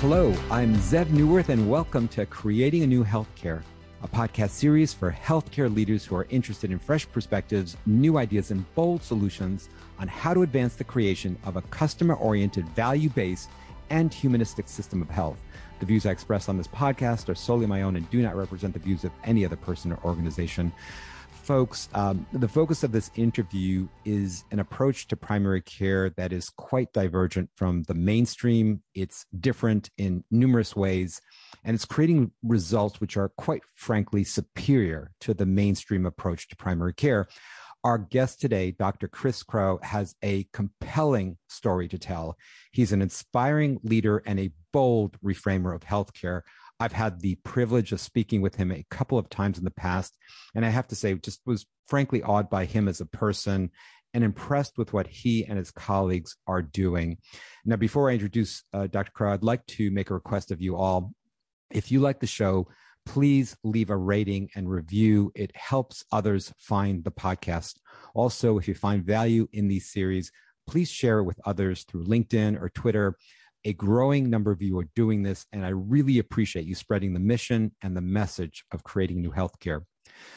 Hello, I'm Zev Neuwirth, and welcome to Creating a New Healthcare, a podcast series for healthcare leaders who are interested in fresh perspectives, new ideas, and bold solutions on how to advance the creation of a customer oriented, value based, and humanistic system of health. The views I express on this podcast are solely my own and do not represent the views of any other person or organization folks, um, the focus of this interview is an approach to primary care that is quite divergent from the mainstream. It's different in numerous ways, and it's creating results which are quite frankly superior to the mainstream approach to primary care. Our guest today, Dr. Chris Crow, has a compelling story to tell. He's an inspiring leader and a bold reframer of healthcare. I've had the privilege of speaking with him a couple of times in the past. And I have to say, just was frankly awed by him as a person and impressed with what he and his colleagues are doing. Now, before I introduce uh, Dr. Crow, I'd like to make a request of you all. If you like the show, please leave a rating and review. It helps others find the podcast. Also, if you find value in these series, please share it with others through LinkedIn or Twitter. A growing number of you are doing this, and I really appreciate you spreading the mission and the message of creating new healthcare.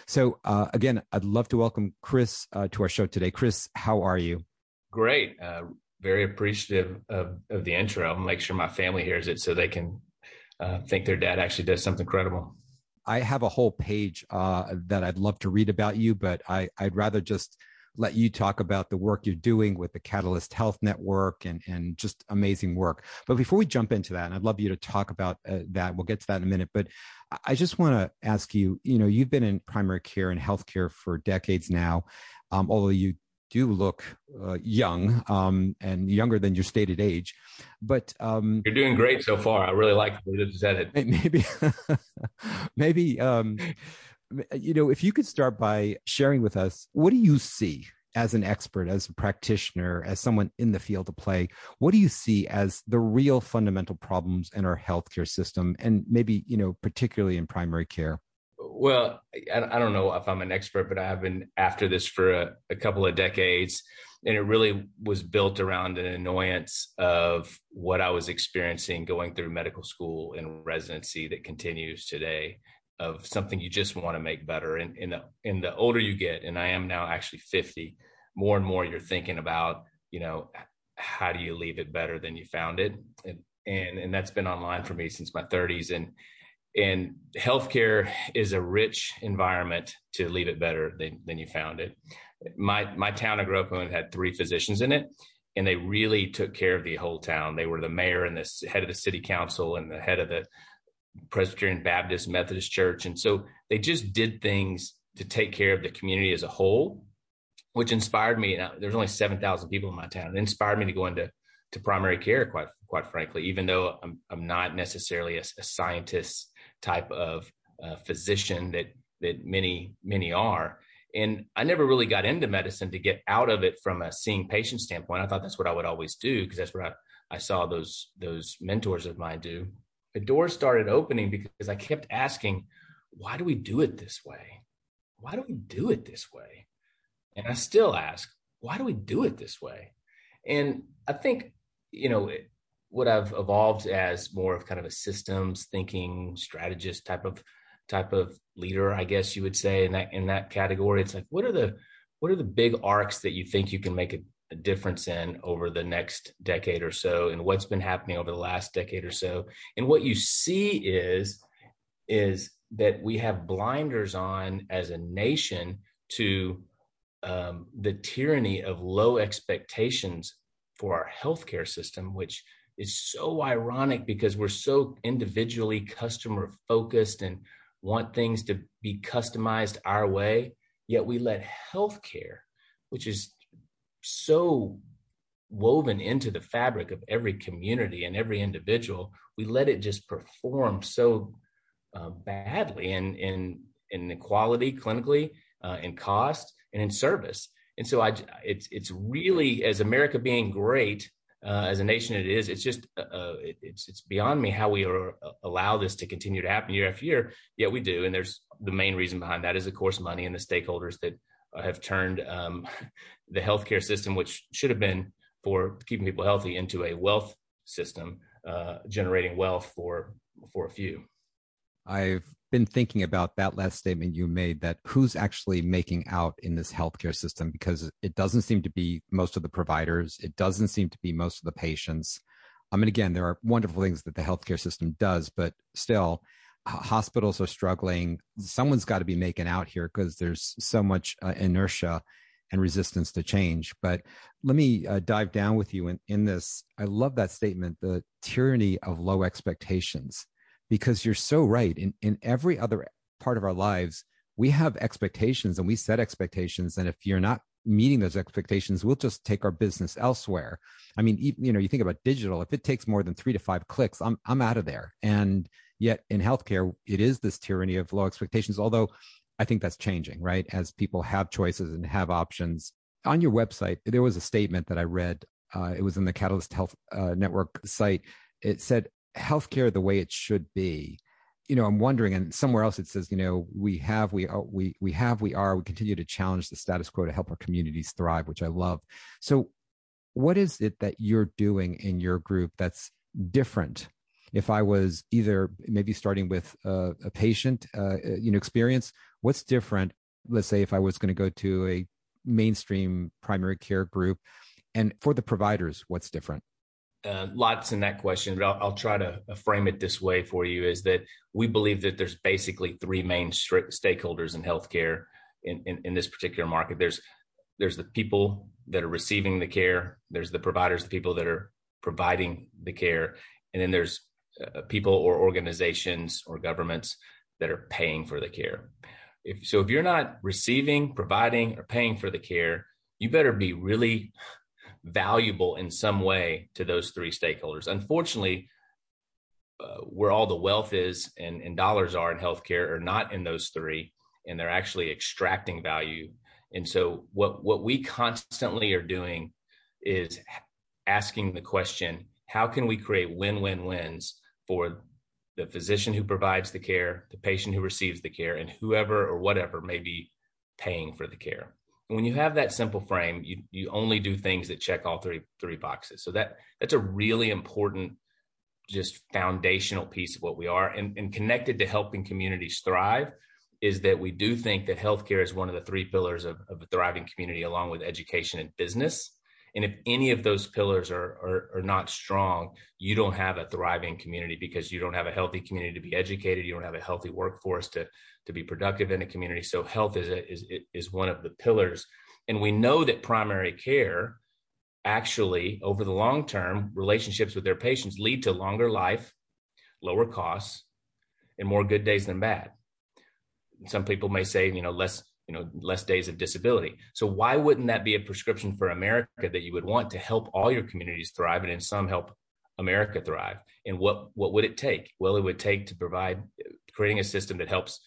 So, uh, again, I'd love to welcome Chris uh, to our show today. Chris, how are you? Great. Uh, very appreciative of, of the intro. I'll make sure my family hears it so they can uh, think their dad actually does something credible. I have a whole page uh, that I'd love to read about you, but I, I'd rather just let you talk about the work you're doing with the Catalyst Health Network and, and just amazing work. But before we jump into that, and I'd love you to talk about uh, that, we'll get to that in a minute. But I just want to ask you, you know, you've been in primary care and healthcare for decades now, um, although you do look uh, young um, and younger than your stated age. But um, you're doing great so far. I really like where this is headed. Maybe, maybe um, you know, if you could start by sharing with us, what do you see as an expert, as a practitioner, as someone in the field of play? What do you see as the real fundamental problems in our healthcare system, and maybe you know, particularly in primary care? Well, I, don't know if I'm an expert, but I have been after this for a, a couple of decades and it really was built around an annoyance of what I was experiencing going through medical school and residency that continues today of something you just want to make better. And in the in the older you get, and I am now actually 50, more and more you're thinking about, you know, how do you leave it better than you found it? And and, and that's been online for me since my 30s. And and healthcare is a rich environment to leave it better than, than you found it. My my town I grew up in had three physicians in it, and they really took care of the whole town. They were the mayor and the head of the city council and the head of the Presbyterian Baptist Methodist Church. And so they just did things to take care of the community as a whole, which inspired me. Now, there's only 7,000 people in my town. It inspired me to go into to primary care, quite quite frankly, even though I'm, I'm not necessarily a, a scientist type of uh, physician that that many many are. And I never really got into medicine to get out of it from a seeing patient standpoint. I thought that's what I would always do because that's what I, I saw those those mentors of mine do the door started opening because I kept asking, why do we do it this way? Why do we do it this way? And I still ask, why do we do it this way? And I think, you know, what I've evolved as more of kind of a systems thinking strategist type of type of leader, I guess you would say in that in that category. It's like, what are the what are the big arcs that you think you can make a difference in over the next decade or so and what's been happening over the last decade or so. And what you see is is that we have blinders on as a nation to um, the tyranny of low expectations for our healthcare system which is so ironic because we're so individually customer focused and want things to be customized our way yet we let healthcare which is so woven into the fabric of every community and every individual we let it just perform so uh, badly in in in quality clinically uh, in cost and in service. And so i it's it's really as america being great uh, as a nation it is it's just uh, uh, it, it's it's beyond me how we are uh, allow this to continue to happen year after year. Yet we do and there's the main reason behind that is of course money and the stakeholders that have turned um, the healthcare system, which should have been for keeping people healthy, into a wealth system uh, generating wealth for for a few. I've been thinking about that last statement you made that who's actually making out in this healthcare system because it doesn't seem to be most of the providers, it doesn't seem to be most of the patients. I mean, again, there are wonderful things that the healthcare system does, but still, hospitals are struggling. Someone's got to be making out here because there's so much uh, inertia and resistance to change. But let me uh, dive down with you in, in this. I love that statement, the tyranny of low expectations because you're so right. In, in every other part of our lives, we have expectations and we set expectations. And if you're not meeting those expectations, we'll just take our business elsewhere. I mean, you know, you think about digital, if it takes more than three to five clicks, I'm, I'm out of there. And yet in healthcare, it is this tyranny of low expectations, although I think that's changing, right? As people have choices and have options. On your website, there was a statement that I read. Uh, it was in the Catalyst Health uh, Network site. It said, healthcare the way it should be you know i'm wondering and somewhere else it says you know we have we are we we have we are we continue to challenge the status quo to help our communities thrive which i love so what is it that you're doing in your group that's different if i was either maybe starting with a, a patient uh, you know experience what's different let's say if i was going to go to a mainstream primary care group and for the providers what's different uh, lots in that question, but I'll, I'll, try to uh, frame it this way for you: is that we believe that there's basically three main stakeholders in healthcare in, in, in this particular market. There's there's the people that are receiving the care, there's the providers, the people that are providing the care, and then there's uh, people or organizations or governments that are paying for the care. If, so, if you're not receiving, providing, or paying for the care, you better be really valuable in some way to those three stakeholders. Unfortunately, uh, where all the wealth is and, and dollars are in healthcare are not in those three, and they're actually extracting value. And so, what what we constantly are doing is asking the question: How can we create win-win wins for the physician who provides the care, the patient who receives the care, and whoever or whatever may be paying for the care? when you have that simple frame, you you only do things that check all three three boxes. So that that's a really important, just foundational piece of what we are, and, and connected to helping communities thrive is that we do think that healthcare is one of the three pillars of, of a thriving community, along with education and business. And if any of those pillars are, are, are not strong, you don't have a thriving community because you don't have a healthy community to be educated. You don't have a healthy workforce to to be productive in a community. So health is a, is is one of the pillars, and we know that primary care actually over the long term relationships with their patients lead to longer life, lower costs, and more good days than bad. Some people may say, you know, less you know less days of disability. So why wouldn't that be a prescription for america that you would want to help all your communities thrive and in some help america thrive? And what what would it take? Well it would take to provide creating a system that helps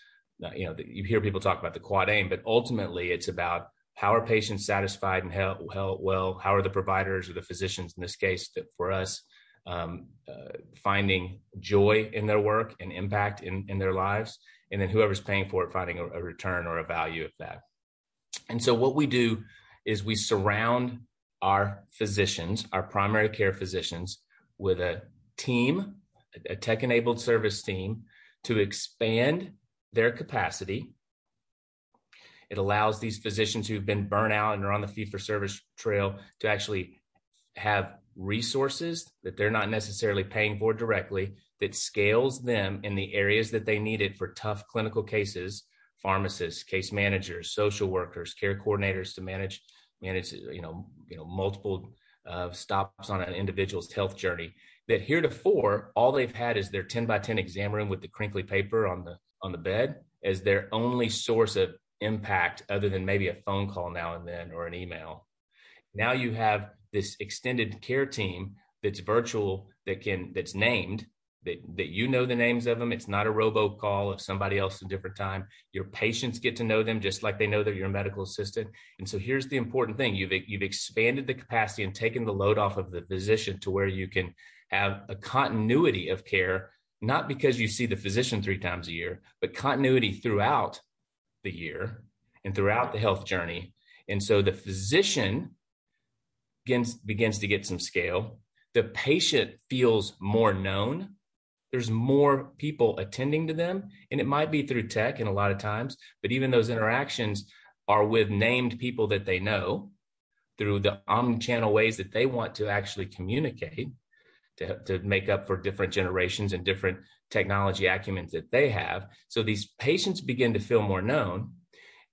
you know, you hear people talk about the quad aim, but ultimately it's about how are patients satisfied and how, how well, how are the providers or the physicians in this case that for us um, uh, finding joy in their work and impact in, in their lives, and then whoever's paying for it finding a, a return or a value of that. And so what we do is we surround our physicians, our primary care physicians, with a team, a tech enabled service team to expand their capacity. It allows these physicians who've been burnt out and are on the fee for service trail to actually have resources that they're not necessarily paying for directly that scales them in the areas that they need it for tough clinical cases pharmacists case managers social workers care coordinators to manage manage you know you know multiple uh, stops on an individual's health journey. That heretofore all they've had is their 10 by 10 exam room with the crinkly paper on the on the bed as their only source of impact other than maybe a phone call now and then or an email. Now you have this extended care team that's virtual that can that's named that, that you know the names of them it's not a robocall of somebody else at a different time your patients get to know them just like they know they're your medical assistant and so here's the important thing you've you've expanded the capacity and taken the load off of the physician to where you can have a continuity of care not because you see the physician three times a year, but continuity throughout the year and throughout the health journey. And so the physician begins, begins to get some scale. the patient feels more known. There's more people attending to them, and it might be through tech and a lot of times, but even those interactions are with named people that they know through the omni-channel ways that they want to actually communicate to, to make up for different generations and different technology acumen that they have. So these patients begin to feel more known.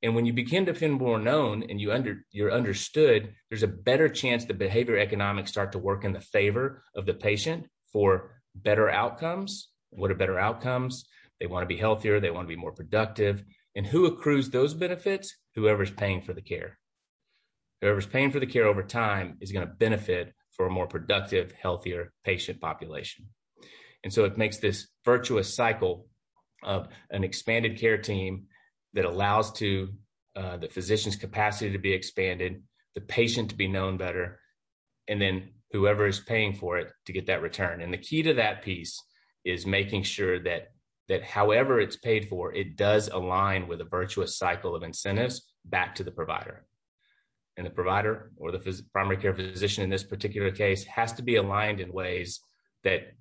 And when you begin to feel more known and you under you're understood, there's a better chance the behavior economics start to work in the favor of the patient for better outcomes. What are better outcomes? They want to be healthier, they want to be more productive. And who accrues those benefits? Whoever's paying for the care. Whoever's paying for the care over time is going to benefit for a more productive, healthier patient population. And so it makes this virtuous cycle of an expanded care team that allows to uh, the physician's capacity to be expanded, the patient to be known better, and then whoever is paying for it to get that return. And the key to that piece is making sure that that however it's paid for, it does align with a virtuous cycle of incentives back to the provider. And the provider or the phys- primary care physician in this particular case has to be aligned in ways that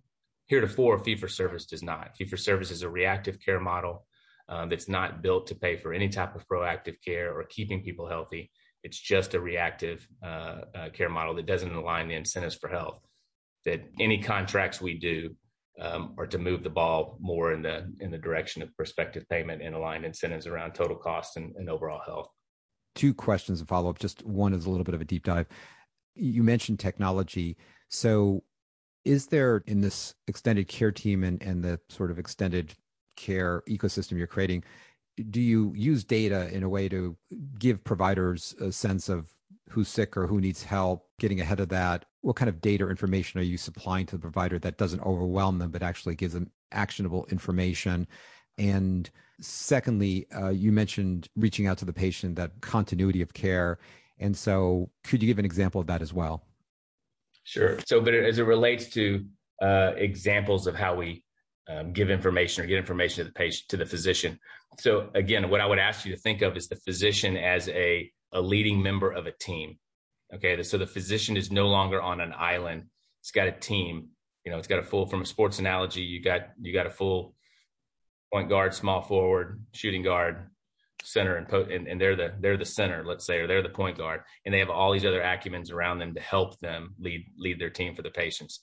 heretofore fee for service does not. Fee for service is a reactive care model um, that's not built to pay for any type of proactive care or keeping people healthy. It's just a reactive uh, uh, care model that doesn't align the incentives for health. That any contracts we do um, are to move the ball more in the in the direction of prospective payment and aligned incentives around total cost and, and overall health. Two questions and follow up. Just one is a little bit of a deep dive. You mentioned technology. So, is there in this extended care team and, and the sort of extended care ecosystem you're creating, do you use data in a way to give providers a sense of who's sick or who needs help, getting ahead of that? What kind of data or information are you supplying to the provider that doesn't overwhelm them, but actually gives them actionable information? And secondly, uh, you mentioned reaching out to the patient, that continuity of care. And so, could you give an example of that as well? Sure. So, but as it relates to uh, examples of how we um, give information or get information to the patient to the physician. So again, what I would ask you to think of is the physician as a a leading member of a team. Okay, so the physician is no longer on an island. It's got a team. You know, it's got a full from a sports analogy. You got you got a full point guard, small forward, shooting guard, center, and, po- and and they're the they're the center, let's say, or they're the point guard, and they have all these other acumens around them to help them lead lead their team for the patients.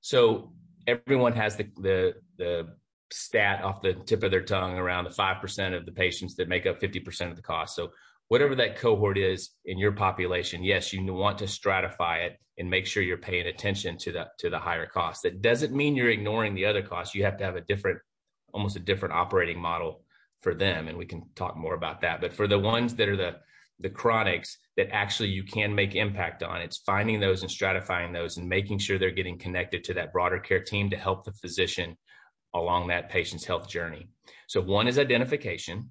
So everyone has the the the stat off the tip of their tongue around the 5% of the patients that make up 50% of the cost. So whatever that cohort is in your population, yes, you want to stratify it and make sure you're paying attention to the to the higher costs. That doesn't mean you're ignoring the other costs. You have to have a different almost a different operating model for them and we can talk more about that. But for the ones that are the the chronics that actually you can make impact on. It's finding those and stratifying those and making sure they're getting connected to that broader care team to help the physician along that patient's health journey. So one is identification,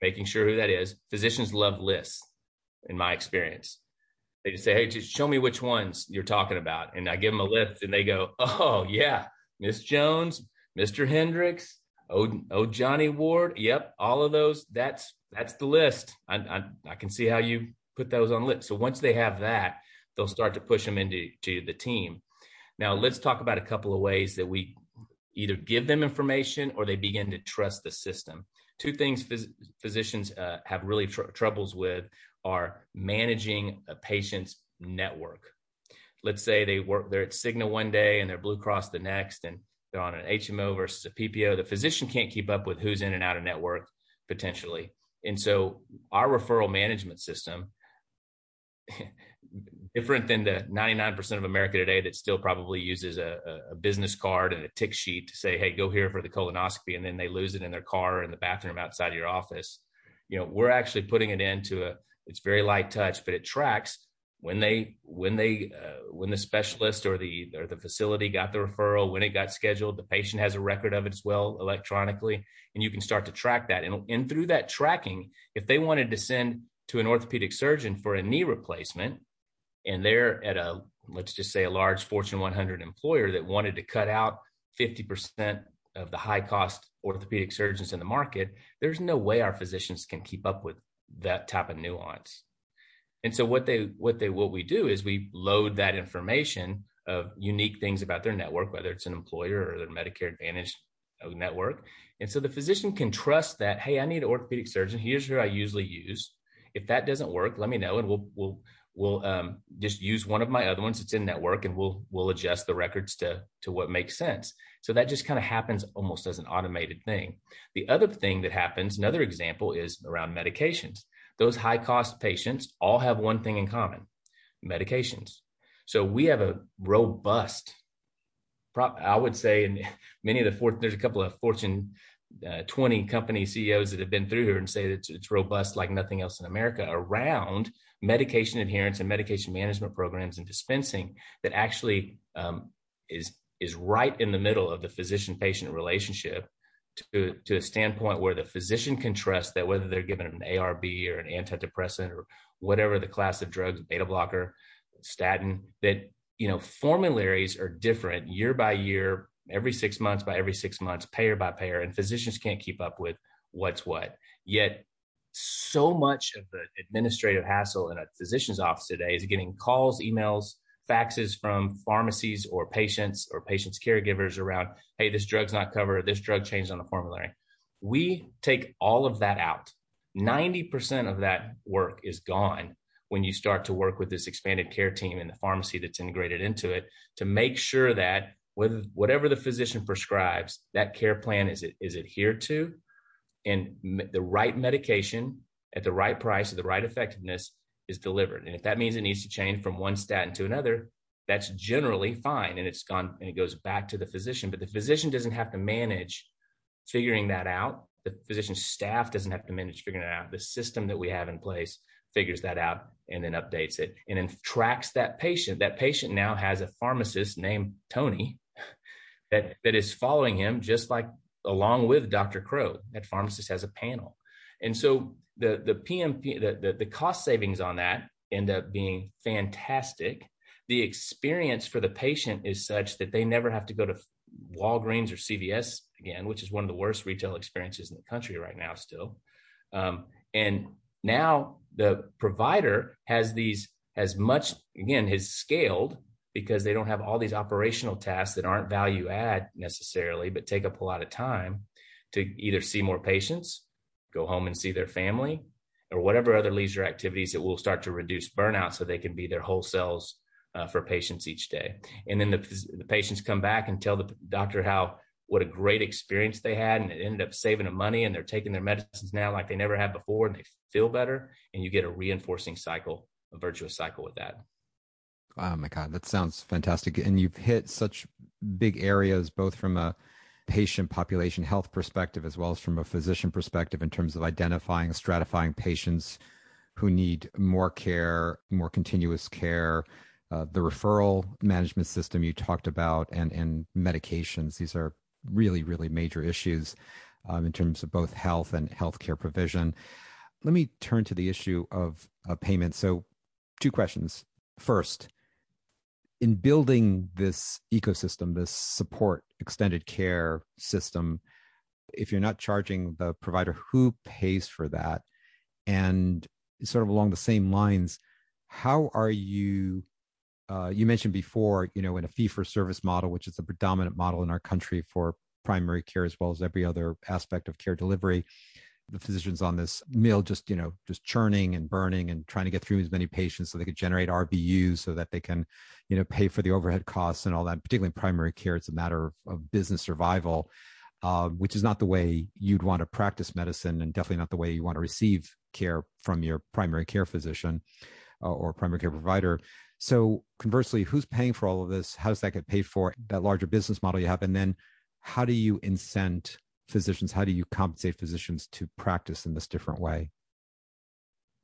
making sure who that is. Physicians love lists in my experience. They just say, Hey, just show me which ones you're talking about. And I give them a list and they go, Oh yeah, Miss Jones, Mr. Hendricks, oh, oh, Johnny Ward. Yep. All of those. That's that's the list. I, I, I can see how you put those on list. So once they have that, they'll start to push them into to the team. Now let's talk about a couple of ways that we either give them information or they begin to trust the system. Two things phys- physicians uh, have really tr- troubles with are managing a patient's network. Let's say they work they're at Cigna one day and they're Blue Cross the next, and they're on an HMO versus a PPO. The physician can't keep up with who's in and out of network potentially. And so our referral management system, different than the 99% of America today that still probably uses a, a, business card and a tick sheet to say, hey, go here for the colonoscopy, and then they lose it in their car or in the bathroom outside your office. You know, we're actually putting it into a, it's very light touch, but it tracks when they when they uh, when the specialist or the or the facility got the referral when it got scheduled the patient has a record of it as well electronically and you can start to track that. And, and through that tracking if they wanted to send to an orthopedic surgeon for a knee replacement and they're at a let's just say a large fortune 100 employer that wanted to cut out 50% of the high cost orthopedic surgeons in the market there's no way our physicians can keep up with that type of nuance and so what they what they what we do is we load that information of unique things about their network, whether it's an employer or their Medicare Advantage network. And so the physician can trust that, hey, I need an orthopedic surgeon. Here's who I usually use. If that doesn't work, let me know, and we'll we'll we'll um, just use one of my other ones that's in network, and we'll we'll adjust the records to to what makes sense. So that just kind of happens almost as an automated thing. The other thing that happens, another example, is around medications. Those high cost patients all have one thing in common: medications. So we have a robust, I would say, and many of the fourth, there's a couple of Fortune uh, 20 company CEOs that have been through here and say that it's, it's robust like nothing else in America around medication adherence and medication management programs and dispensing that actually um, is is right in the middle of the physician patient relationship to, to a standpoint where the physician can trust that whether they're given an ARB or an antidepressant or whatever the class of drugs, beta blocker, statin that you know formularies are different year by year every six months by every six months payer by payer and physicians can't keep up with what's what. Yet so much of the administrative hassle in a physician's office today is getting calls emails faxes from pharmacies or patients or patients caregivers around hey this drug's not covered. This drug changed on the formulary. We take all of that out. 90% of that work is gone when you start to work with this expanded care team and the pharmacy that's integrated into it to make sure that with whatever the physician prescribes, that care plan is is adhered to, and the right medication at the right price, at the right effectiveness is delivered. And if that means it needs to change from one statin to another, that's generally fine, and it's gone and it goes back to the physician. But the physician doesn't have to manage figuring that out. The physician staff doesn't have to manage figuring it out. The system that we have in place figures that out and then updates it and then tracks that patient. That patient now has a pharmacist named Tony that, that is following him just like along with Dr. Crow. That pharmacist has a panel. And so the, the PMP, the, the, the cost savings on that end up being fantastic. The experience for the patient is such that they never have to go to Walgreens or CVS again, which is one of the worst retail experiences in the country right now, still. Um, and now the provider has these has much again has scaled because they don't have all these operational tasks that aren't value add necessarily but take up a lot of time to either see more patients go home and see their family or whatever other leisure activities that will start to reduce burnout so they can be their whole selves uh, for patients each day. And then the, the patients come back and tell the doctor how what a great experience they had and it ended up saving them money and they're taking their medicines now like they never have before and they feel better and you get a reinforcing cycle a virtuous cycle with that. Oh my god that sounds fantastic. And you've hit such big areas both from a patient population health perspective as well as from a physician perspective in terms of identifying stratifying patients who need more care more continuous care uh, the referral management system you talked about and and medications these are really, really major issues um, in terms of both health and healthcare provision. Let me turn to the issue of, of payment. So, two questions. First, in building this ecosystem, this support extended care system, if you're not charging the provider, who pays for that? And sort of along the same lines, how are you uh, you mentioned before, you know, in a fee for service model, which is the predominant model in our country for primary care as well as every other aspect of care delivery, the physicians on this mill just, you know, just churning and burning and trying to get through as many patients so they could generate RVUs so that they can, you know, pay for the overhead costs and all that. Particularly in primary care, it's a matter of, of business survival. Uh, which is not the way you'd want to practice medicine and definitely not the way you want to receive care from your primary care physician uh, or primary care provider. So conversely, who's paying for all of this? How does that get paid for? That larger business model you have, and then how do you incent physicians? How do you compensate physicians to practice in this different way?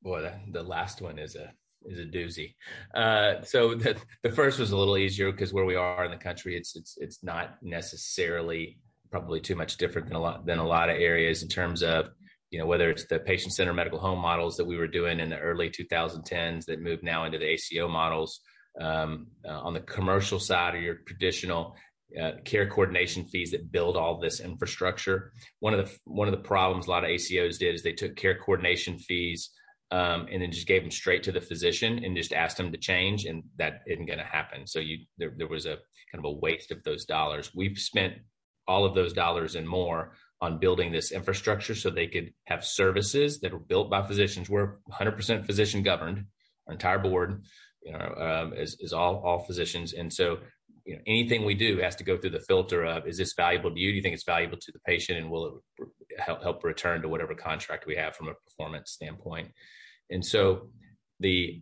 Boy, the, the last one is a is a doozy. Uh, so the the first was a little easier because where we are in the country, it's it's it's not necessarily probably too much different than a lot than a lot of areas in terms of you know, whether it's the patient centered medical home models that we were doing in the early 2010s that moved now into the ACO models um, uh, on the commercial side or your traditional uh, care coordination fees that build all this infrastructure. One of the one of the problems a lot of ACOs did is they took care coordination fees um, and then just gave them straight to the physician and just asked them to change, and that isn't going to happen. So you there, there was a kind of a waste of those dollars. We've spent all of those dollars and more on building this infrastructure so they could have services that are built by physicians. We're 100% physician governed. Our entire board, you know, um, is, is all all physicians, and so you know anything we do has to go through the filter of is this valuable to you? Do you think it's valuable to the patient, and will it help help return to whatever contract we have from a performance standpoint? And so the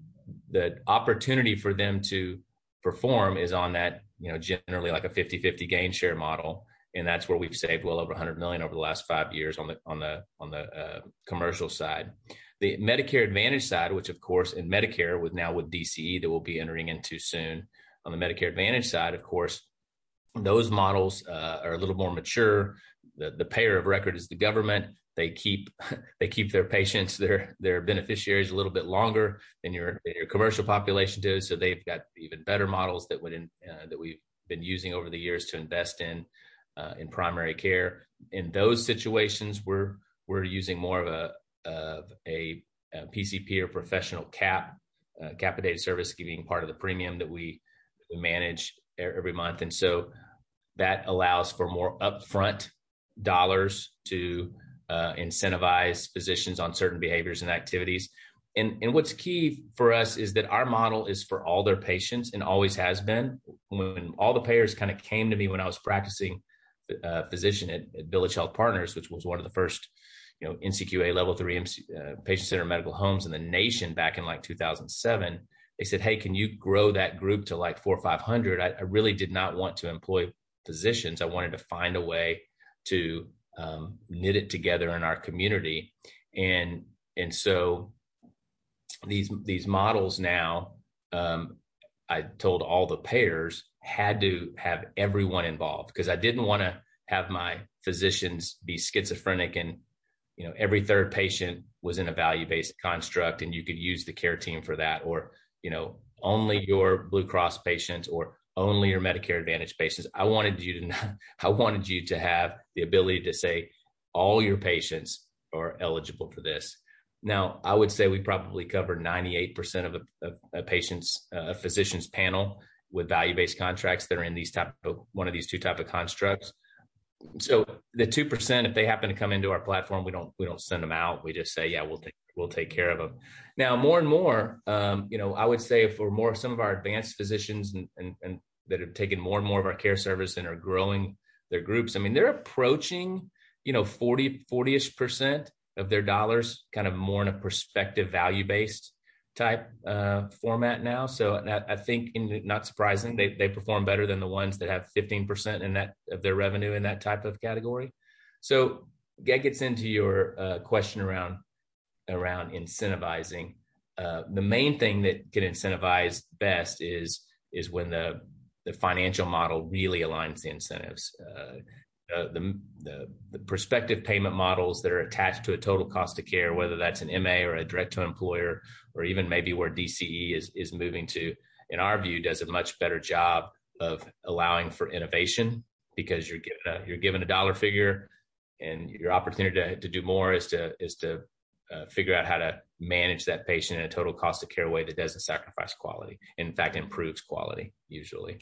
the opportunity for them to perform is on that you know generally like a 50-50 gain share model and that's where we've saved well over 100 million over the last five years on the on the on the uh, commercial side. The Medicare Advantage side, which of course in Medicare with now with DCE that we'll be entering into soon, on the Medicare Advantage side, of course, those models uh, are a little more mature. The, the payer of record is the government. They keep they keep their patients, their their beneficiaries, a little bit longer than your than your commercial population does. So they've got even better models that would in, uh, that we've been using over the years to invest in uh, in primary care. In those situations, we're we're using more of a of a, a PCP or professional cap uh, capitated service, giving part of the premium that we we manage every month, and so that allows for more upfront dollars to uh, incentivize physicians on certain behaviors and activities. And, and what's key for us is that our model is for all their patients and always has been. When all the payers kind of came to me when I was practicing uh, physician at, at, Village Health Partners, which was one of the first, you know, NCQA level three MC, uh, patient centered medical homes in the nation back in like 2007. They said, "Hey, can you grow that group to like four or five hundred? I, I really did not want to employ physicians. I wanted to find a way to um, knit it together in our community, and and so these these models now." Um, I told all the payers had to have everyone involved because I didn't want to have my physicians be schizophrenic and you know every third patient was in a value based construct and you could use the care team for that or you know only your blue cross patients or only your medicare advantage patients i wanted you to i wanted you to have the ability to say all your patients are eligible for this now i would say we probably cover 98% of a, a, patient's uh, a physician's panel with value-based contracts that are in these type of one of these two type of constructs. So the two percent, if they happen to come into our platform, we don't we don't send them out. We just say, yeah, we'll take we'll take care of them. Now, more and more, um, you know, I would say for more some of our advanced physicians and, and, and that have taken more and more of our care service and are growing their groups. I mean, they're approaching, you know, 40, 40-ish percent of their dollars kind of more in a perspective value based type uh, format now. So I think, in, not surprising, they they perform better than the ones that have 15% in that of their revenue in that type of category. So that gets into your uh, question around around incentivizing. Uh, the main thing that can incentivize best is is when the the financial model really aligns the incentives. Uh, the, the, the prospective payment models that are attached to a total cost of care, whether that's an MA or a direct to employer, or even maybe where DCE is is moving to, in our view, does a much better job of allowing for innovation because you're given a you're given a dollar figure, and your opportunity to, to do more is to is to uh, figure out how to manage that patient in a total cost of care way that doesn't sacrifice quality. In fact, improves quality usually.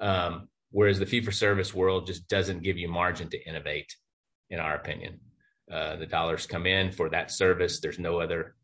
Um, Whereas the fee for service world just doesn't give you margin to innovate, in our opinion. Uh, the dollars come in for that service. There's no other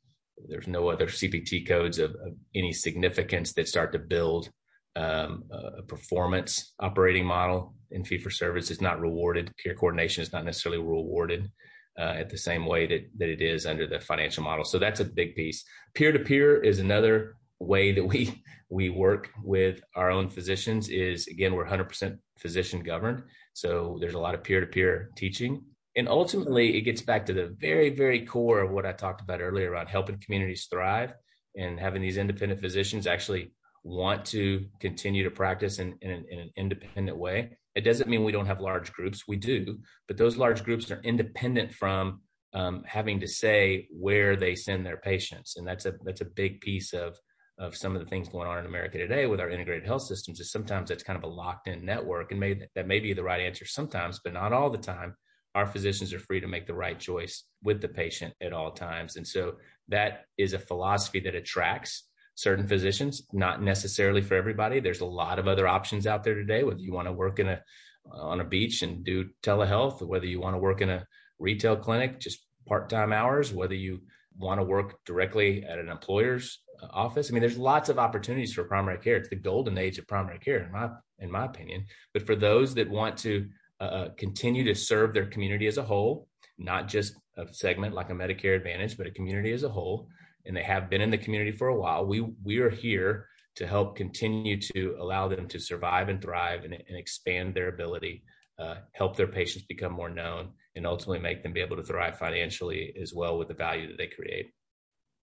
there's no other CPT codes of, of any significance that start to build um, a performance operating model in fee for service. It's not rewarded. Care coordination is not necessarily rewarded uh, at the same way that, that it is under the financial model. So that's a big piece. Peer to peer is another way that we we work with our own physicians is again we're 100% physician governed. So there's a lot of peer-to-peer teaching. And ultimately it gets back to the very very core of what i talked about earlier around helping communities thrive and having these independent physicians actually want to continue to practice in, in, an, in an independent way. It doesn't mean we don't have large groups. We do but those large groups are independent from um, having to say where they send their patients. And that's a that's a big piece of of some of the things going on in America today with our integrated health systems is sometimes it's kind of a locked in network and may, that may be the right answer sometimes, but not all the time our physicians are free to make the right choice with the patient at all times. And so that is a philosophy that attracts certain physicians, not necessarily for everybody. There's a lot of other options out there today, whether you want to work in a on a beach and do telehealth, whether you want to work in a retail clinic, just part-time hours, whether you want to work directly at an employer's office. I mean, there's lots of opportunities for primary care. It's the golden age of primary care, in my in my opinion. But for those that want to uh, uh continue to serve their community as a whole, not just a segment like a Medicare Advantage, but a community as a whole, and they have been in the community for a while. We we are here to help continue to allow them to survive and thrive and, and expand their ability, uh, help their patients become more known, and ultimately make them be able to thrive financially as well with the value that they create.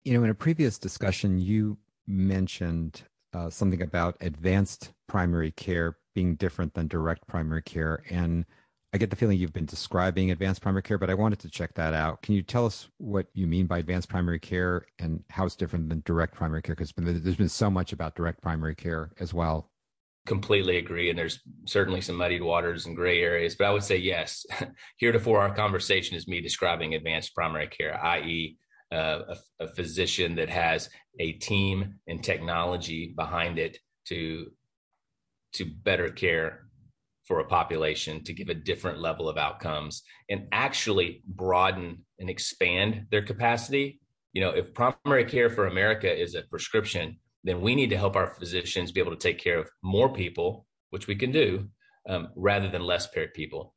You know, in a previous discussion, you mentioned uh, something about advanced primary care being different than direct primary care, and I get the feeling you've been describing advanced primary care, but I wanted to check that out. Can you tell us what you mean by advanced primary care and how it's different than direct primary care? Because there's been so much about direct primary care as well. Completely agree. And there's certainly some muddied waters and gray areas, but I would say yes. Heretofore, our conversation is me describing advanced primary care, i.e., uh, a, physician that has a team and technology behind it to to better care for a population to give a different level of outcomes and actually broaden and expand their capacity. You know, if primary care for America is a prescription, then we need to help our physicians be able to take care of more people, which we can do, um, rather than less paired people.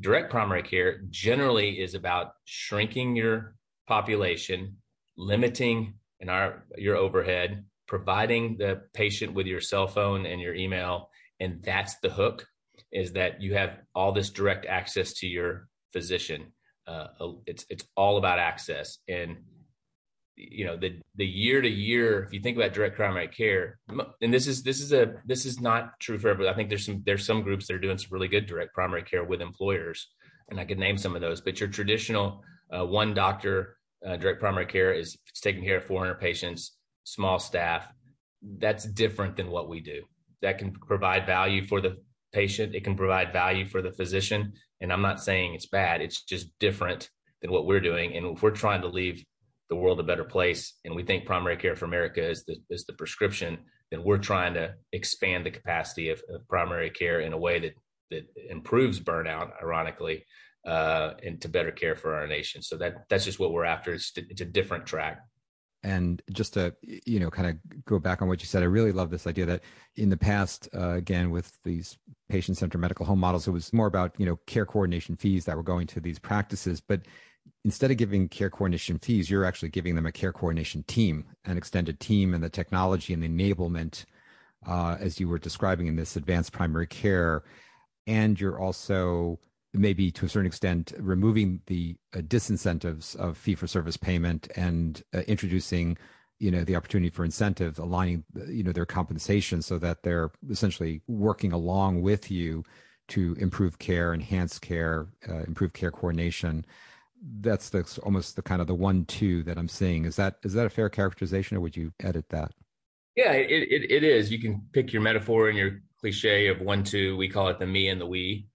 Direct primary care generally is about shrinking your population, limiting in our your overhead, providing the patient with your cell phone and your email, and that's the hook is that you have all this direct access to your physician. Uh, it's it's all about access, and you know the the year to year. If you think about direct primary care, and this is this is a this is not true for everybody. I think there's some there's some groups that are doing some really good direct primary care with employers, and I could name some of those. But your traditional uh, one doctor uh, direct primary care is taking care of 400 patients, small staff. That's different than what we do. That can provide value for the patient. It can provide value for the physician. And I'm not saying it's bad. It's just different than what we're doing. And if we're trying to leave the world a better place, and we think primary care for America is the is the prescription, then we're trying to expand the capacity of, of primary care in a way that that improves burnout, ironically, uh, and to better care for our nation. So that that's just what we're after. It's it's a different track. And just to you know, kind of go back on what you said, I really love this idea that in the past, uh, again with these patient-centered medical home models, it was more about you know care coordination fees that were going to these practices. But instead of giving care coordination fees, you're actually giving them a care coordination team, an extended team, and the technology and the enablement, uh, as you were describing in this advanced primary care. And you're also maybe to a certain extent removing the uh, disincentives of fee for service payment and uh, introducing you know the opportunity for incentives aligning you know their compensation so that they're essentially working along with you to improve care enhance care uh, improve care coordination. That's the almost the kind of the one two that i'm seeing. Is that is that a fair characterization or would you edit that? Yeah it, it, it is. You can pick your metaphor and your cliche of one two we call it the me and the we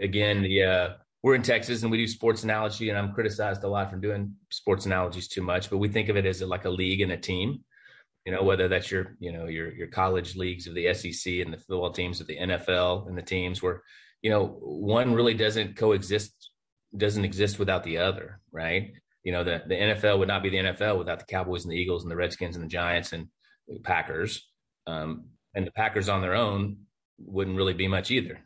again, the uh, we're in Texas and we do sports analogy, and I'm criticized a lot for doing sports analogies too much, but we think of it as like a league and a team. You know, whether that's your you know your your college leagues of the SEC and the football teams of the NFL and the teams where you know one really doesn't coexist doesn't exist without the other, right? You know, the the NFL would not be the NFL without the Cowboys and the Eagles and the Redskins and the Giants and the Packers. Um, and the Packers on their own wouldn't really be much either,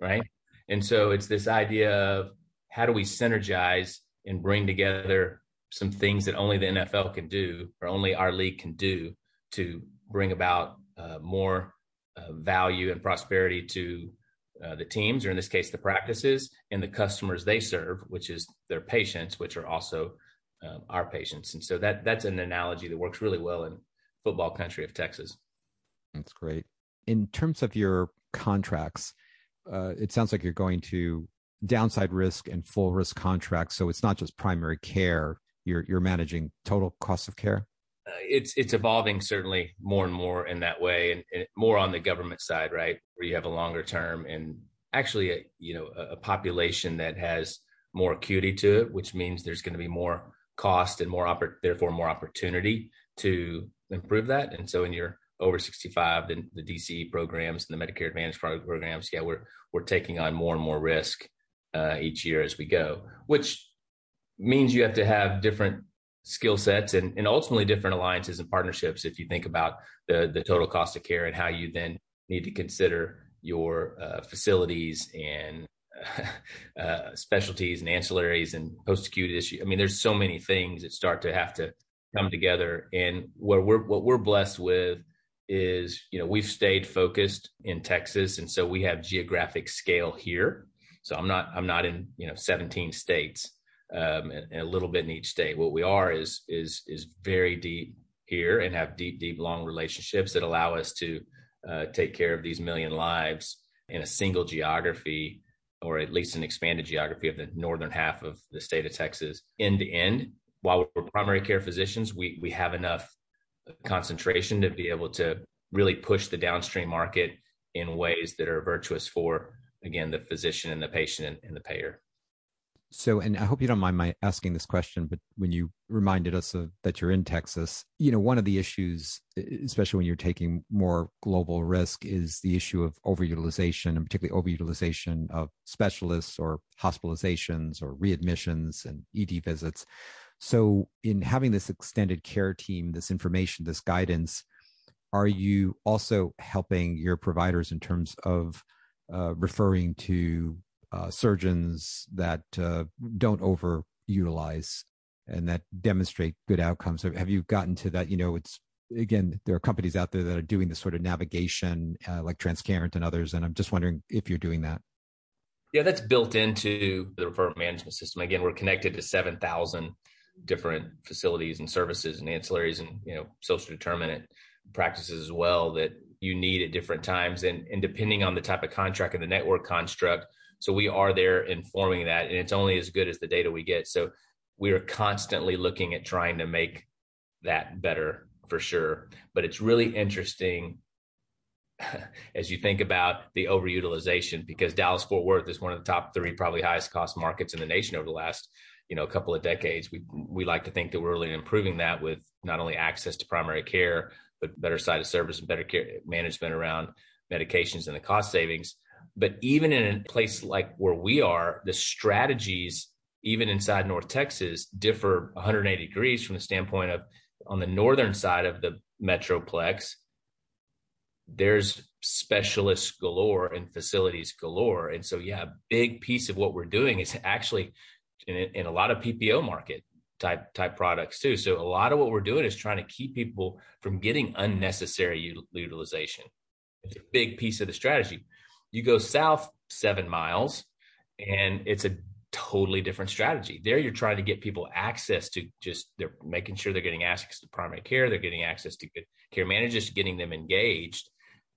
right? And so it's this idea of how do we synergize and bring together some things that only the NFL can do or only our league can do to bring about uh, more uh, value and prosperity to uh, the teams, or in this case, the practices and the customers they serve, which is their patients, which are also um, our patients. And so that that's an analogy that works really well in football country of Texas. That's great. In terms of your contracts, uh, it sounds like you're going to downside risk and full risk contracts. So it's not just primary care. You're you're managing total cost of care. Uh, it's it's evolving certainly more and more in that way, and, and, more on the government side, right, where you have a longer term and actually a you know a, a population that has more acuity to it, which means there's going to be more cost and more oppor- therefore more opportunity to improve that. And so in your over 65, the, the DCE programs and the Medicare Advantage programs, yeah, we're we're taking on more and more risk uh, each year as we go, which means you have to have different skill sets and, and ultimately different alliances and partnerships if you think about the the total cost of care and how you then need to consider your uh, facilities and uh, specialties and ancillaries and post acute issue. I mean, there's so many things that start to have to come together. And where we're what we're blessed with is, you know, we've stayed focused in Texas, and so we have geographic scale here. So I'm not I'm not in you know 17 states um, and, and a little bit in each state. What we are is is is very deep here and have deep deep long relationships that allow us to uh, take care of these million lives in a single geography or at least an expanded geography of the northern half of the state of Texas end to end. While we're primary care physicians, we we have enough concentration to be able to really push the downstream market in ways that are virtuous for again the physician and the patient and, and the payer. So, and I hope you don't mind my asking this question, but when you reminded us of that you're in Texas, you know, one of the issues, especially when you're taking more global risk, is the issue of overutilization, and particularly overutilization of specialists or hospitalizations or readmissions and ED visits. So, in having this extended care team, this information, this guidance, are you also helping your providers in terms of uh, referring to uh, surgeons that uh, don't overutilize and that demonstrate good outcomes. Have you gotten to that? You know, it's again, there are companies out there that are doing this sort of navigation, uh, like Transcarent and others, and I'm just wondering if you're doing that. Yeah, that's built into the referral management system. Again, we're connected to 7,000 different facilities and services and ancillaries and you know social determinant practices as well that you need at different times and and depending on the type of contract and the network construct so we are there informing that, and it's only as good as the data we get. So we are constantly looking at trying to make that better for sure. But it's really interesting as you think about the overutilization because Dallas Fort Worth is one of the top three probably highest cost markets in the nation over the last you know a couple of decades. We we like to think that we're really improving that with not only access to primary care but better side of service and better care management around medications and the cost savings. But even in a place like where we are, the strategies, even inside North Texas, differ 180 degrees from the standpoint of on the northern side of the metroplex, there's specialists galore and facilities galore. And so, yeah, a big piece of what we're doing is actually in, in a lot of PPO market type type products too. So a lot of what we're doing is trying to keep people from getting unnecessary utilization. It's a big piece of the strategy. You go south seven miles, and it's a totally different strategy. There, you're trying to get people access to just they're making sure they're getting access to primary care, they're getting access to good care managers, getting them engaged.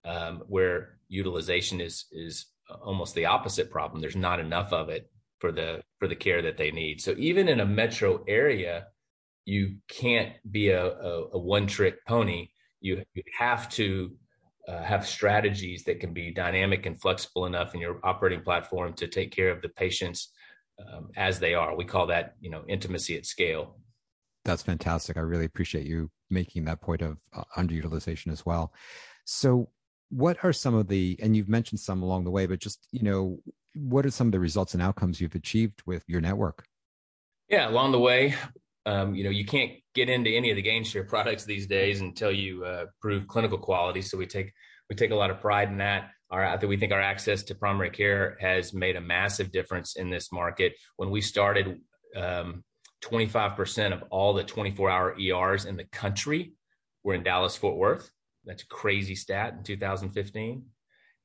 Um, where utilization is is almost the opposite problem. There's not enough of it for the for the care that they need. So even in a metro area, you can't be a, a, a one trick pony. You you have to uh, have strategies that can be dynamic and flexible enough in your operating platform to take care of the patients um, as they are. We call that, you know, intimacy at scale. That's fantastic. I really appreciate you making that point of uh, underutilization as well. So, what are some of the, and you've mentioned some along the way, but just, you know, what are some of the results and outcomes you've achieved with your network? Yeah, along the way, um, you know, you can't get into any of the gain share products these days until you uh, prove clinical quality. So we take we take a lot of pride in that. Our, we think our access to primary care has made a massive difference in this market. When we started, um, 25% of all the 24-hour ERs in the country were in Dallas Fort Worth. That's a crazy stat in 2015,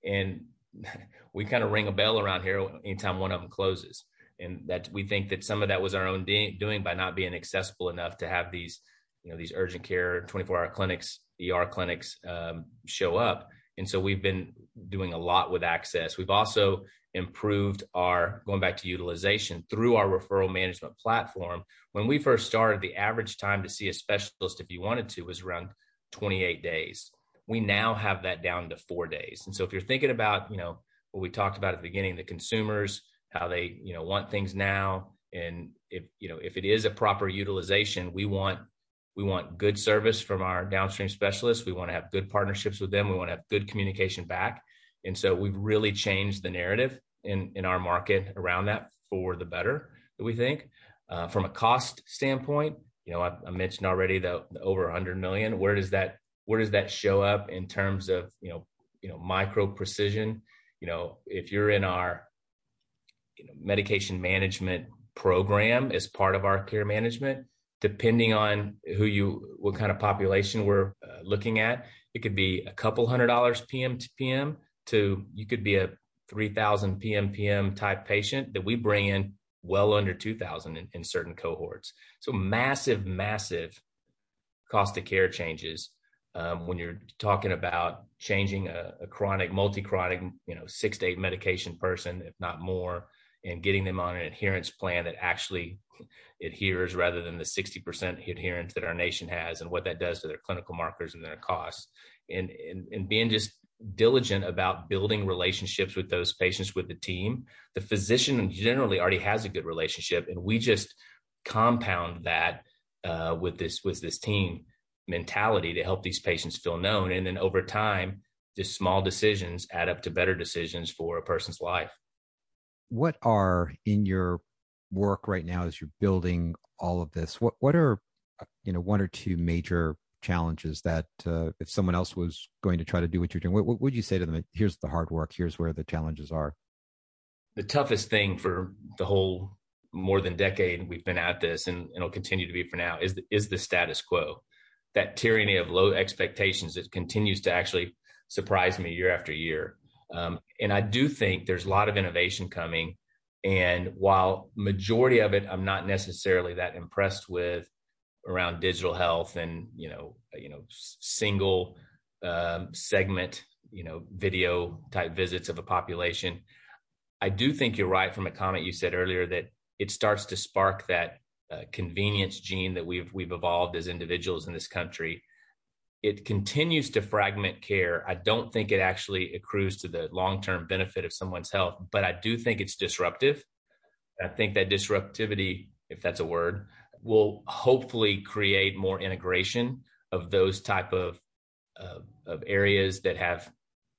and we kind of ring a bell around here anytime one of them closes. And that we think that some of that was our own de- doing by not being accessible enough to have these you know these urgent care 24 hour clinics er clinics um, show up. And so we've been doing a lot with access. We've also improved our going back to utilization through our referral management platform. When we first started the average time to see a specialist if you wanted to was around 28 days we now have that down to four days. And so if you're thinking about you know what we talked about at the beginning the consumers how they you know want things now and if you know if it is a proper utilization we want we want good service from our downstream specialists. We want to have good partnerships with them. We want to have good communication back. And so we've really changed the narrative in in our market around that for the better that we think. Uh, from a cost standpoint you know i, I mentioned already the, the over 100 million. Where does that where does that show up in terms of you know you know micro precision? You know if you're in our you know, medication management program as part of our care management depending on who you what kind of population we're uh, looking at it could be a couple hundred dollars pm to pm to you could be a 3000 pm pm type patient that we bring in well under 2000 in, in certain cohorts. So massive massive cost of care changes um, when you're talking about changing a, a chronic multi-chronic you know six to eight medication person if not more and getting them on an adherence plan that actually adheres rather than the 60% adherence that our nation has and what that does to their clinical markers and their costs. And, and, and being just diligent about building relationships with those patients with the team the physician generally already has a good relationship and we just compound that uh, with this with this team mentality to help these patients feel known. And then over time just small decisions add up to better decisions for a person's life. What are in your work right now as you're building all of this what what are you know one or two major challenges that uh, if someone else was going to try to do what you're doing what, what would you say to them? Here's the hard work. Here's where the challenges are. The toughest thing for the whole more than decade we've been at this and, it'll continue to be for now is the, is the status quo that tyranny of low expectations that continues to actually surprise me year after year um, and I do think there's a lot of innovation coming. And while majority of it, I'm not necessarily that impressed with around digital health and you know you know single um, segment you know video type visits of a population. I do think you're right from a comment you said earlier that it starts to spark that uh, convenience gene that we've we've evolved as individuals in this country it continues to fragment care. I don't think it actually accrues to the long term benefit of someone's health, but I do think it's disruptive. I think that disruptivity, if that's a word, will hopefully create more integration of those type of uh, of areas that have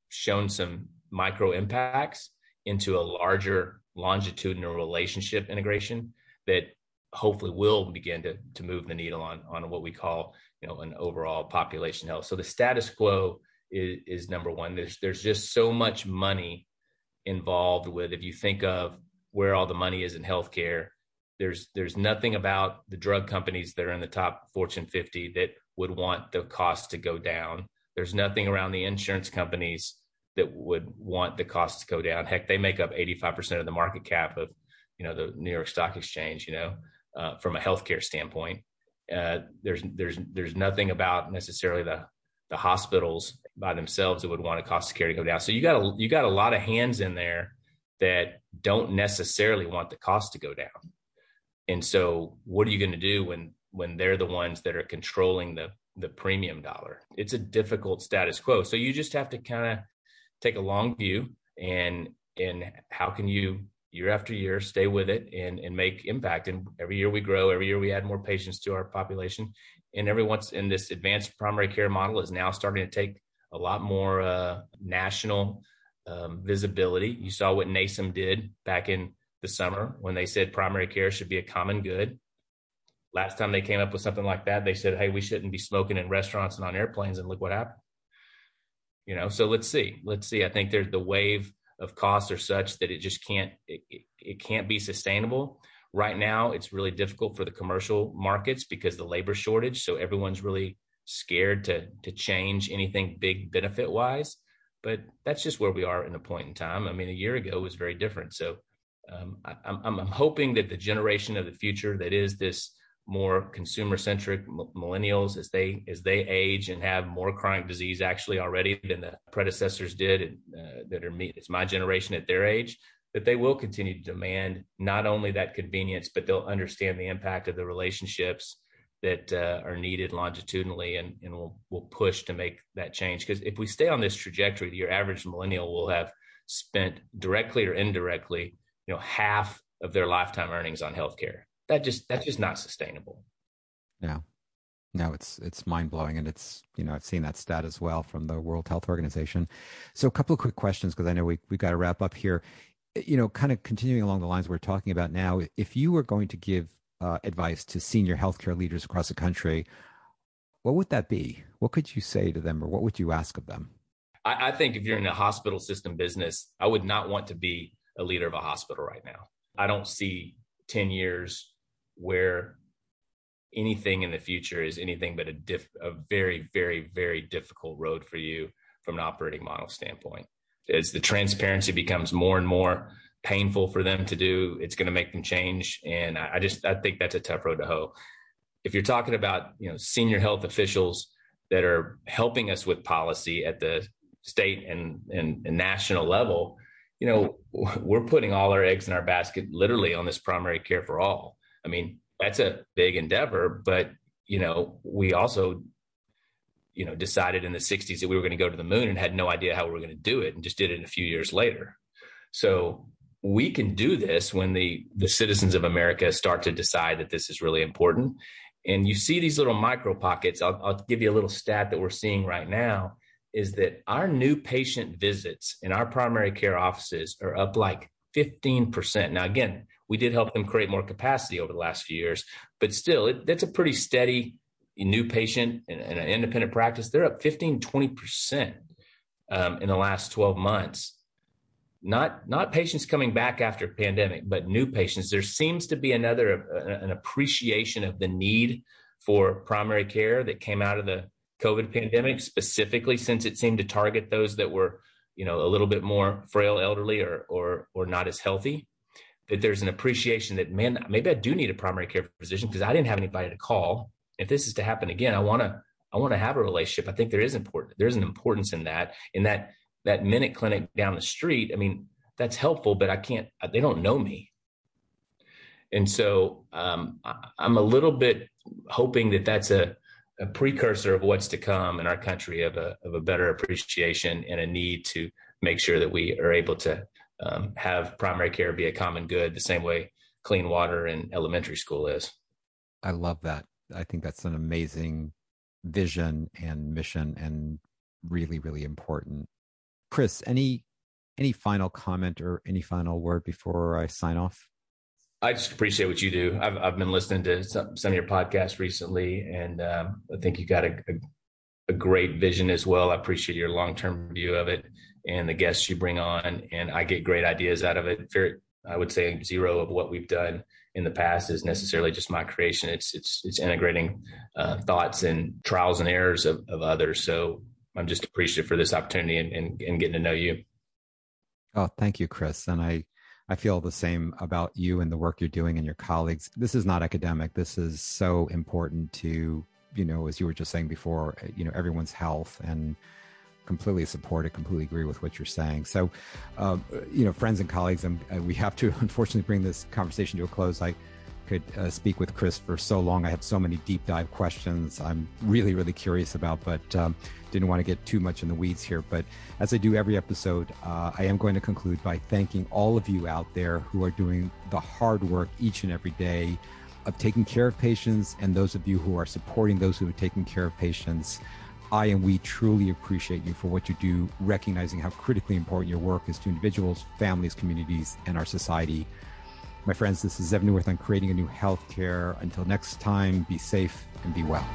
shown some micro impacts into a larger longitudinal relationship integration that hopefully will begin to to move the needle on on what we call you know an overall population health. So the status quo is, is number one. There's there's just so much money involved with if you think of where all the money is in healthcare. There's there's nothing about the drug companies that are in the top Fortune 50 that would want the cost to go down. There's nothing around the insurance companies that would want the costs to go down. Heck, they make up 85% of the market cap of, you know, the New York Stock Exchange. You know, uh, from a healthcare standpoint. Uh, there's there's there's nothing about necessarily the the hospitals by themselves that would want a cost of care to go down. So you got a you got a lot of hands in there that don't necessarily want the cost to go down. And so what are you going to do when when they're the ones that are controlling the the premium dollar? It's a difficult status quo. So you just have to kind of take a long view and and how can you year after year, stay with it and, and make impact. And every year we grow, every year we add more patients to our population. And everyone's in this advanced primary care model is now starting to take a lot more uh, national um, visibility. You saw what NASEM did back in the summer when they said primary care should be a common good. Last time they came up with something like that, they said, "Hey, we shouldn't be smoking in restaurants and on airplanes." And look what happened. You know, so let's see. Let's see. I think there's the wave of costs are such that it just can't it, it can't be sustainable. Right now it's really difficult for the commercial markets because the labor shortage so everyone's really scared to to change anything big benefit wise but that's just where we are in a point in time. I mean a year ago was very different. So um, I, I'm, I'm hoping that the generation of the future that is this more consumer centric millennials as they as they age and have more chronic disease actually already than the predecessors did uh, that are me it's my generation at their age that they will continue to demand not only that convenience but they'll understand the impact of the relationships that uh, are needed longitudinally and, and we'll, we'll push to make that change because if we stay on this trajectory your average millennial will have spent directly or indirectly you know, half of their lifetime earnings on healthcare. That just that's just not sustainable. Yeah. No, it's it's mind blowing, and it's you know I've seen that stat as well from the World Health Organization. So a couple of quick questions because I know we we got to wrap up here. You know, kind of continuing along the lines we're talking about now. If you were going to give uh, advice to senior healthcare leaders across the country, what would that be? What could you say to them, or what would you ask of them? I, I think if you're in a hospital system business, I would not want to be a leader of a hospital right now. I don't see 10 years where anything in the future is anything but a, diff, a very, very, very difficult road for you from an operating model standpoint. As the transparency becomes more and more painful for them to do, it's going to make them change. And I, just I think that's a tough road to hoe. If you're talking about you know senior health officials that are helping us with policy at the state and, and, and national level, you know, we're putting all our eggs in our basket literally on this primary care for all. I mean, that's a big endeavor, but you know, we also, you know, decided in the 60s that we were going to go to the moon and had no idea how we were going to do it and just did it a few years later. So we can do this when the the citizens of America start to decide that this is really important. And you see these little micro pockets. I'll, I'll give you a little stat that we're seeing right now is that our new patient visits in our primary care offices are up like 15%. Now, again, we did help them create more capacity over the last few years, but still, it, that's a pretty steady new patient in, in, an independent practice. They're up 15, 20% um, in the last 12 months. Not, not patients coming back after pandemic, but new patients. There seems to be another, an appreciation of the need for primary care that came out of the COVID pandemic, specifically since it seemed to target those that were, you know, a little bit more frail, elderly, or or or not as healthy. That there's an appreciation that man, maybe I do need a primary care physician because I didn't have anybody to call. If this is to happen again, I want to I want to have a relationship. I think there is important there's an importance in that in that that minute clinic down the street. I mean, that's helpful, but I can't. They don't know me, and so um, I, I'm a little bit hoping that that's a a precursor of what's to come in our country of a of a better appreciation and a need to make sure that we are able to um, have primary care be a common good the same way clean water in elementary school is. I love that. I think that's an amazing vision and mission and really really important. Chris, any any final comment or any final word before I sign off? I just appreciate what you do. I've I've been listening to some, some of your podcasts recently, and um, I think you got a, a, a great vision as well. I appreciate your long term view of it and the guests you bring on, and I get great ideas out of it. Very, I would say zero of what we've done in the past is necessarily just my creation. It's it's it's integrating uh, thoughts and trials and errors of, of others. So I'm just appreciative for this opportunity and, and, and getting to know you. Oh, thank you, Chris. And I I feel the same about you and the work you're doing and your colleagues. This is not academic. This is so important to, you know, as you were just saying before, you know, everyone's health and completely support it, completely agree with what you're saying. So, um, you know, friends and colleagues, and uh, we have to unfortunately bring this conversation to a close. I could uh, speak with Chris for so long. I have so many deep dive questions I'm really, really curious about, but um, didn't want to get too much in the weeds here, but as I do every episode, uh, I am going to conclude by thanking all of you out there who are doing the hard work each and every day of taking care of patients and those of you who are supporting those who are taking care of patients. I and we truly appreciate you for what you do, recognizing how critically important your work is to individuals, families, communities, and our society. My friends, this is Zeev Neuwirth on creating a new healthcare. Until next time, be safe and be well.